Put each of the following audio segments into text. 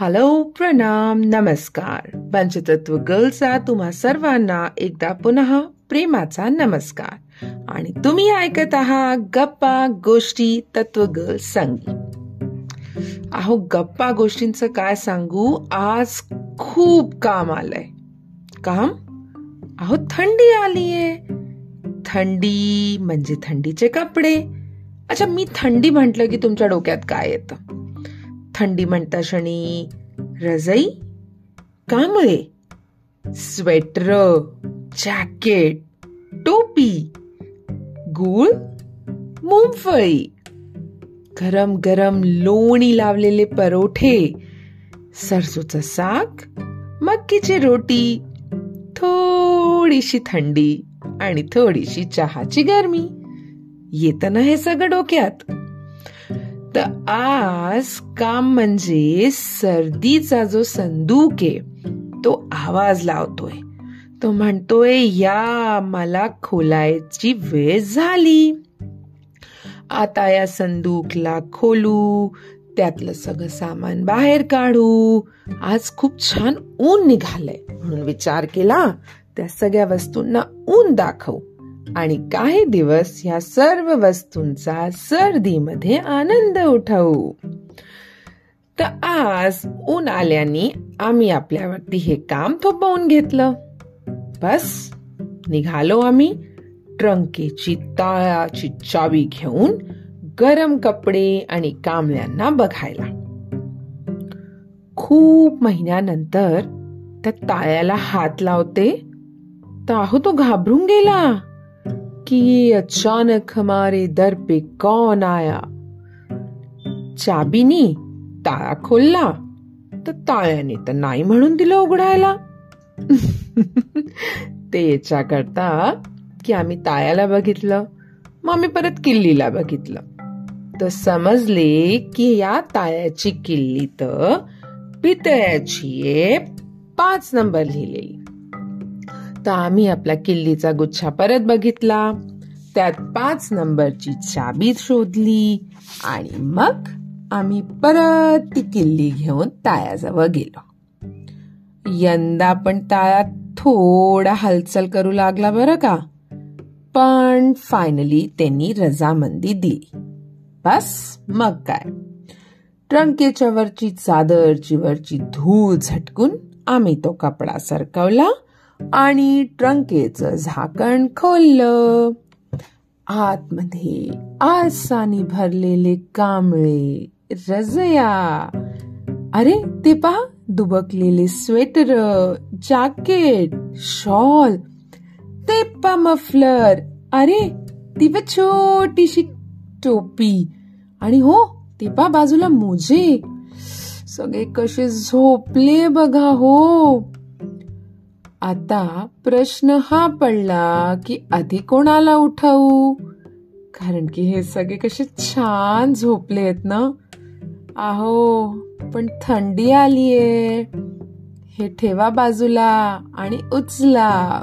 Hello प्रणाम नमस्कार पंचतत्व गर्लचा तुम्हा सर्वांना एकदा पुन्हा प्रेमाचा नमस्कार. आणि तुम्ही ऐकत आहात गप्पा गोष्टी तत्व गर्ल संगीत. अहो गप्पा गोष्टींचं काय सांगू? आज खूप काम आलंय. काम? अहो थंडी आलीये. थंडी म्हणजे थंडीचे कपडे. अच्छा मी थंडी म्हटलं की तुमच्या डोक्यात काय येतं? थंडी म्हणता क्षणी रजई? कांबळे स्वेटर जॅकेट टोपी गुळ मुंगफळी गरम गरम लोणी लावलेले परोठे सरसोचं साग मक्कीची रोटी थोडीशी थंडी आणि थोडीशी चहाची गरमी. येत ना हे सगळं डोक्यात? तर आज काम म्हणजे सर्दीचा जो संदूक आहे तो आवाज लावतोय. तो म्हणतोय या मला खोलायची वेळ झाली. आता या संदूकला खोलू त्यातलं सगळं सामान बाहेर काढू. आज खूप छान ऊन निघालंय. म्हणून विचार केला त्या सगळ्या वस्तूंना ऊन दाखवू. आणि काही दिवस या सर्व वस्तूंचा सर्दीमध्ये आनंद उठवू? तर आज ऊन आल्याने आम्ही आपल्यावरती हे काम थोपवून घेतलं. बस निघालो आम्ही ट्रंकेची ताळाची चावी घेऊन गरम कपडे आणि कांबळ्यांना बघायला. खूप महिन्यानंतर त्या ताळ्याला हात लावते. तर अहो तो घाबरून गेला. कि अचानक हमारे दर पे कौन आया? चाबीनी ताळा खोलला तर ताळ्याने तर नाही म्हणून दिलं उघडायला। ते याच्या करता की आम्ही ताळ्याला बघितलं मग आम्ही परत किल्लीला बघितलं. तर समजले की या ताळ्याची किल्ली तर पितळ्याची पाच नंबर लिहिलेली. तर आम्ही आपला किल्लीचा गुच्छा परत बघितला. त्यात पाच नंबरची चाबी शोधली आणि मग आम्ही परत ती किल्ली घेऊन तायाजवळ गेलो. यंदा पण ताया थोडा हालचाल करू लागला बरं का? पण फायनली त्यांनी रजामंदी दिली. बस मग काय? ट्रंकेच्या वरची चादरची वरची धूळ झटकून आम्ही तो कपडा सरकवला आणि ट्रंकेचं झाकण खोललं. आतमध्ये आसानी भरलेले कांबळे रजया. अरे ते पहा दुबकलेले स्वेटर जॅकेट शॉल. ते पा मफलर. अरे ती छोटीशी टोपी. आणि हो ते पा बाजूला मोजे. सगळे कसे झोपले बघा हो. आता प्रश्न हा पडला की आधी कोणाला उठवू? कारण की हे सगळे कसे छान झोपले आहेत ना? आहो पण थंडी आलीये. हे ठेवा बाजूला आणि उचला.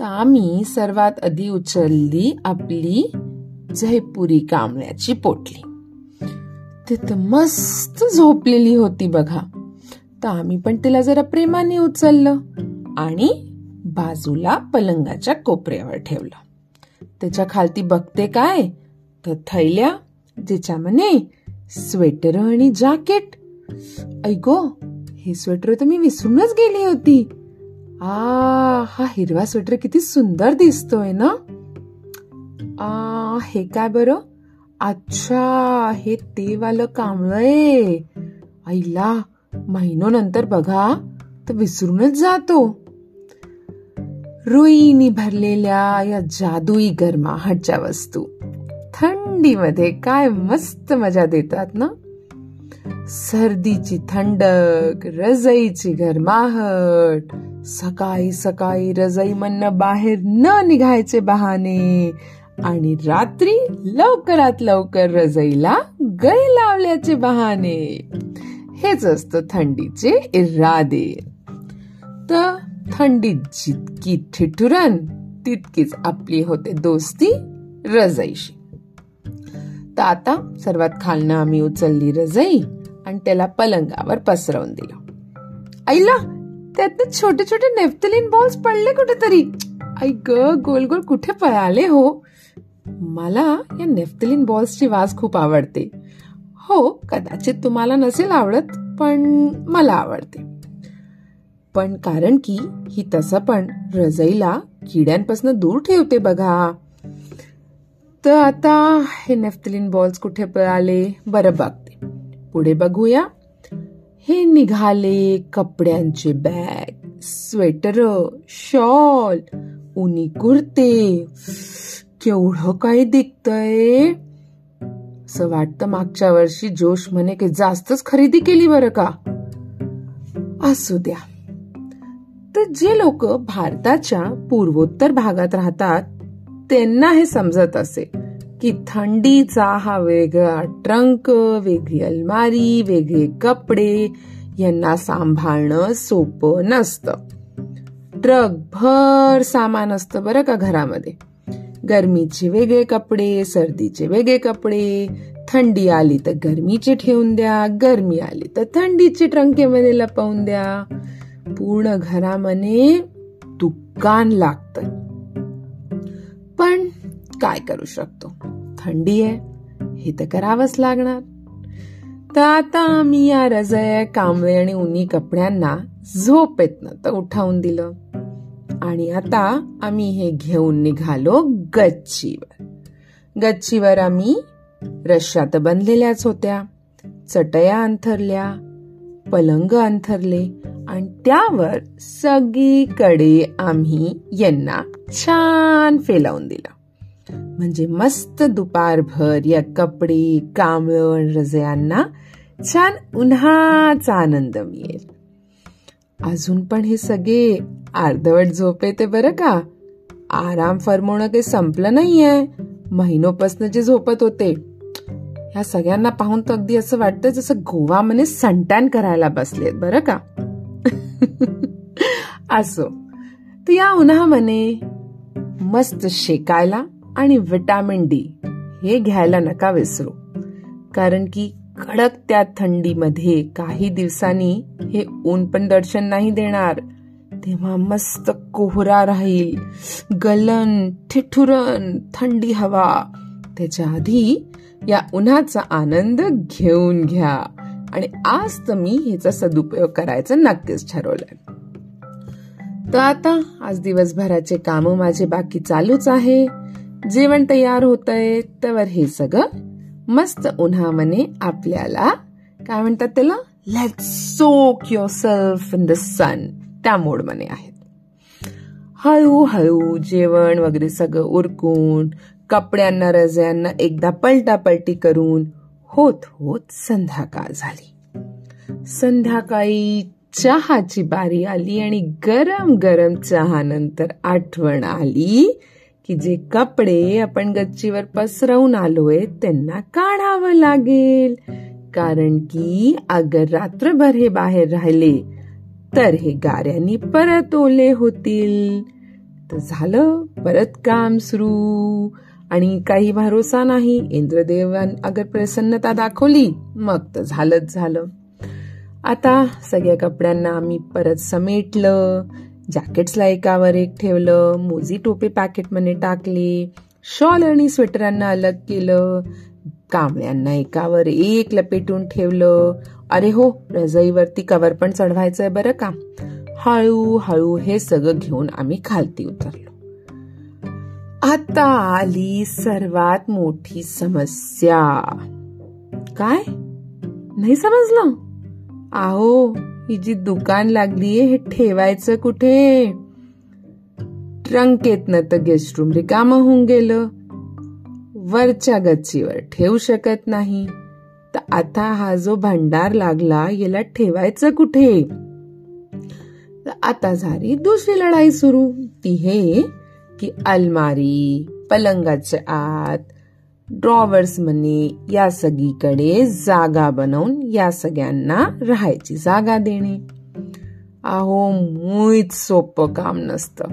तर आम्ही सर्वात आधी उचलली आपली जयपुरी कांबळ्याची पोटली. तिथं मस्त झोपलेली होती बघा. तर आम्ही पण तिला जरा प्रेमाने उचललं आणि बाजूला पलंगाच्या कोपऱ्यावर ठेवलं. त्याच्या खालती बघते काय? तर थैल्या म्हणे स्वेटर आणि जॅकेट. ऐको हे स्वेटर तर मी विसरूनच गेली होती. आ हा हिरवा स्वेटर किती सुंदर दिसतोय ना? आ हे काय बरं? अच्छा हे ते वालं कांबळय आईला महिनोनंतर बघा तर विसरूनच जातो. रुईनी भरलेल्या या जादुई गरमाहटच्या वस्तू. थंडीमध्ये काय मस्त मजा देतात ना? सर्दीची थंडक रजईची गरमाहट. सकाळी सकाळी रजई म्हणणं बाहेर न निघायचे बहाने. आणि रात्री लवकरात लवकर रजईला गळे लावल्याचे बहाने. हेच असतं थंडीचे इरादे. तर थंडीत जितकी ठिठुरन तितकीच आपली होते दोस्ती रजईशी. तर आता सर्वात खालनं आम्ही उचलली रजई आणि त्याला पलंगावर पसरवून दिलं. आईला त्यातनं छोटे छोटे नेफ्तलीन बॉल्स पडले कुठेतरी. आई ग गोल गोल कुठे पळाले हो? मला या नेफ्तलीन बॉल्सची वास खूप आवडते. हो कदाचित तुम्हाला नसेल आवडत पण मला आवडते. पण कारण की ही तसं पण रजईला किड्यांपासून दूर ठेवते बघा. तर आता हे नेफ्तलीन बॉल्स कुठे पळाले बरं बघते. पुढे बघूया. हे निघाले कपड्यांचे बॅग स्वेटर शॉल उनी कुर्ते. केवढं काही दिखतय? असं वाटतं मागच्या वर्षी जोश म्हणे की जास्तच खरेदी केली बरं का? असू द्या. तर जे लोक भारताच्या पूर्वोत्तर भागात राहतात त्यांना हे समजत असे की थंडीचा हा वेगळा ट्रंक वेगळी अलमारी वेगळे कपडे यांना सांभाळणं सोपं नसतं. ट्रक भर सामान असतं बरं का घरामध्ये. गरमीचे वेगळे कपडे सर्दीचे वेगळे कपडे. थंडी आली तर गरमीचे ठेवून द्या गरमी आली तर थंडीचे ट्रंकेमध्ये लपवून द्या. पूर्ण घरामध्ये दुकान लागत. पण काय करू शकतो? थंडी आहे हे तर करावंच लागणार. तर आता आम्ही या रजय कांबळे आणि उन्ही कपड्यांना झोप येत तर उठावून दिलं. आणि आता आम्ही हे घेऊन निघालो गच्चीवर. गच्चीवर आम्ही रश्या तर बनलेल्याच होत्या चटया अंथरल्या पलंग अंथरले आणि त्यावर सगळीकडे आम्ही यांना छान फेलावून दिलं. म्हणजे मस्त दुपारभर या कपडे कांबळ रजयांना छान उन्हाचा आनंद मिळेल. अजून पण हे सगळे अर्धवट झोप येते बरं का? आराम फरमवणं काही संपलं नाहीये. महिनोपासन जे झोपत होते. ह्या सगळ्यांना पाहून तर अगदी असं वाटतं जसं गोवा म्हणे सनटॅन करायला बसलेत बरं का? असो. तर या उन्हामध्ये मस्त शेकायला आणि विटॅमिन डी. हे घ्यायला नका विसरू. कारण की कडक त्या थंडीमध्ये काही दिवसांनी हे ऊन पण दर्शन नाही देणार. तेव्हा मस्त कोहरा राहील. गलन ठिठुरन थंडी हवा. त्याच्या आधी या उन्हाचा आनंद घेऊन घ्या. आणि आज तर मी ह्याचा सदुपयोग करायचा नक्कीच ठरवलंय. तर आता आज दिवसभराचे काम माझे बाकी चालूच आहे. जेवण तयार होतंय तर हे सगळं मस्त उन्हामने आपल्याला काय म्हणतात त्याला? Let soak yourself in the sun त्या मोडमध्ये आहेत. हळूहळू जेवण वगैरे सगळं उरकून कपड्यांना रजयांना एकदा पलटापलटी करून होत होत संध्याकाळ झाली. संध्याकाळी चहाची बारी आली आणि गरम गरम चहा नंतर आठवण आली. की जे कपडे आपण गच्चीवर पसरवून आलोय त्यांना काढावं लागेल. कारण की अगर रात्रभर हे बाहेर राहिले तर हे गाऱ्यांनी परत ओले होतील. तर झालं परत काम सुरू. आणि काही भरोसा नाही इंद्रदेवान अगर प्रसन्नता दाखवली मग तर झालंच झालं. आता सगळ्या कपड्यांना आम्ही परत समेटलं. जॅकेट्सला एकावर एक ठेवलं मोजी टोपी पॅकेटमध्ये टाकली शॉल आणि स्वेटरांना अलग केलं कांबळ्यांना एकावर एक लपेटून ठेवलं. अरे हो रजईवरती कवर पण चढवायचंय बरं का? हळू हळू हे सगळं घेऊन आम्ही खालती उतरलो. आता आली सर्वात मोठी समस्या. काय? नाही समजलं? आहो ही जी दुकान लागलीये हे ठेवायचं कुठे? ट्रंकेतनं तर गेस्ट रूम रिकाम होऊन गेलं. वरच्या गच्चीवर ठेवू शकत नाही. तर आता हा जो भंडार लागला याला ठेवायचं कुठे? आता झाली दुसरी लढाई सुरू. ती हे की अलमारी पलंगाच्या आत ड्रॉवर्स म्हणे या सगळीकडे जागा बनवून या सगळ्यांना राहायची जागा देणे. अहो मुळीच सोपं काम नसतं.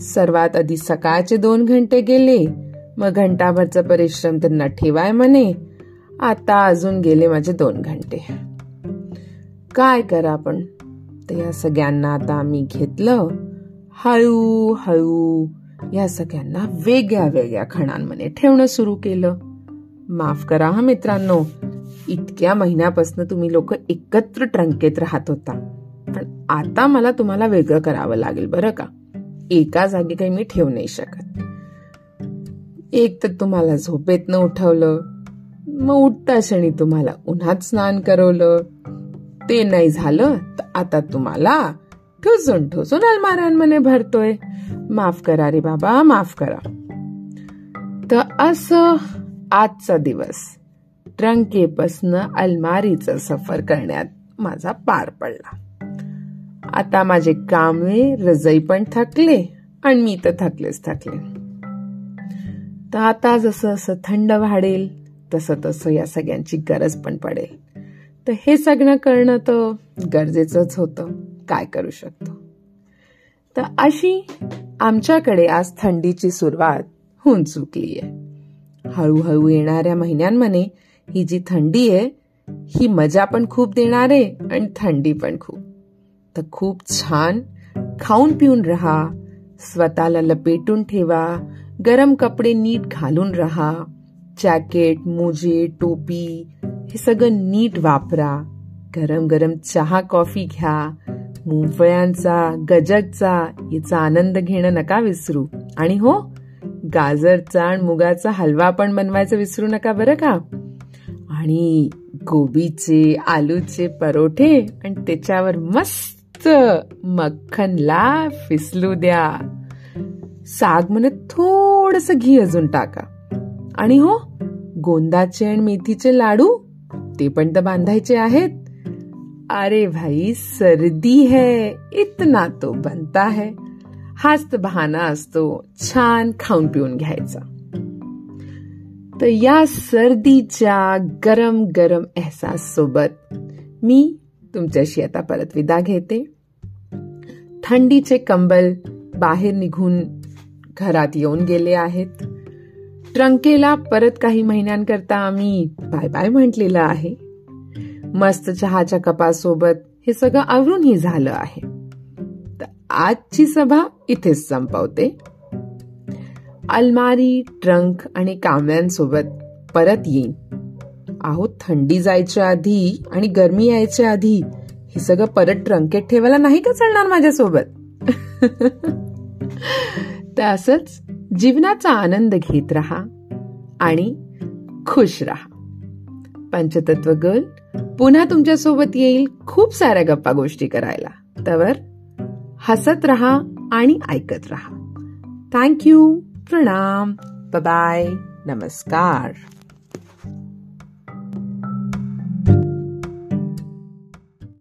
सर्वात आधी सकाळचे दोन घंटे गेले मग घंटाभरचा परिश्रम त्यांना ठेवाय म्हणे आता अजून गेले माझे दोन घंटे. काय करा आपण? तर या सगळ्यांना आता आम्ही घेतलं हळू हळू या सगळ्यांना वेगळ्या वेगळ्या खणांमध्ये ठेवणं सुरू केलं. माफ करा हा मित्रांनो इतक्या महिन्यापासून तुम्ही लोक एकत्र ट्रंकेत राहत होता. पण आता मला तुम्हाला वेगळं करावं लागेल बरं का? एका जागी काही मी ठेवू नाही शकत. एक तर तुम्हाला झोपेत न उठवलं मग उठता क्षणी तुम्हाला उन्हात स्नान करवलं. ते नाही झालं तर आता तुम्हाला ठोसून ठोसून अलमारांमध्ये भरतोय. माफ करा रे बाबा माफ करा. तर असं आजचा दिवस ट्रंकेपासनं अलमारीचं सफर करण्यात माझा पार पडला. आता माझे कामे रजई पण थकले आणि मी तर थकलेच थकले. तर आता जसं असं थंड वाढेल तसं तसं या सगळ्यांची गरज पण पडेल. तर हे सगळं करणं तर गरजेचंच होतं. काय करू शकतो? तर अशी आमच्याकडे आज थंडीची सुरुवात होऊन चुकली आहे. हळूहळू येणाऱ्या महिन्यांमध्ये ही जी थंडी आहे ही मजा पण खूप देणार आहे आणि थंडी पण खूप. तर खूप छान खाऊन पिऊन राहा स्वतःला लपेटून ठेवा गरम कपडे नीट घालून राहा जॅकेट मोजे टोपी हे सगळं नीट वापरा. गरम गरम चहा कॉफी घ्या मुंगफळ्यांचा गजकचा याचा आनंद घेणं नका विसरू. आणि हो गाजरचा आणि मुगाचा हलवा पण बनवायचा विसरू नका बरं का? आणि गोबीचे आलूचे परोठे आणि त्याच्यावर मस्त मक्खनला फिसलू द्या. साग म्हणे थोडस घी अजून टाका. आणि हो गोंदाचे आणि मेथीचे लाडू ते पण तर बांधायचे आहेत. अरे भाई सर्दी है इतना तो बनता है। हाच बहाना असतो छान खाऊन पिऊन घ्यायचा। तर या सर्दीच्या गरम गरम एहसास सोबत मी तुमच्याशी आता परत विदा घेते। थंडीचे कंबल बाहेर निघून घरात येऊन गेले आहेत। ट्रंकेला परत काही महिन्यांकरता आम्ही बाय बाय म्हटलेलं आहे। मस्त चहाच्या कपासोबत हे सगळं आवरूनही झालं आहे. तर आजची सभा इथेच संपवते. अलमारी ट्रंक आणि कांब्यांसोबत परत येईन. आहो थंडी जायच्या आधी आणि गरमी यायच्या आधी हे सगळं परत ट्रंकेत ठेवायला नाही का चालणार माझ्यासोबत? तर असंच जीवनाचा आनंद घेत राहा आणि खुश राहा. पंचतत्व गर्ल पुन्हा तुमच्यासोबत येईल खूप साऱ्या गप्पा गोष्टी करायला. तर हसत रहा आणि ऐकत रहा. थँक्यू प्रणाम. बाय नमस्कार.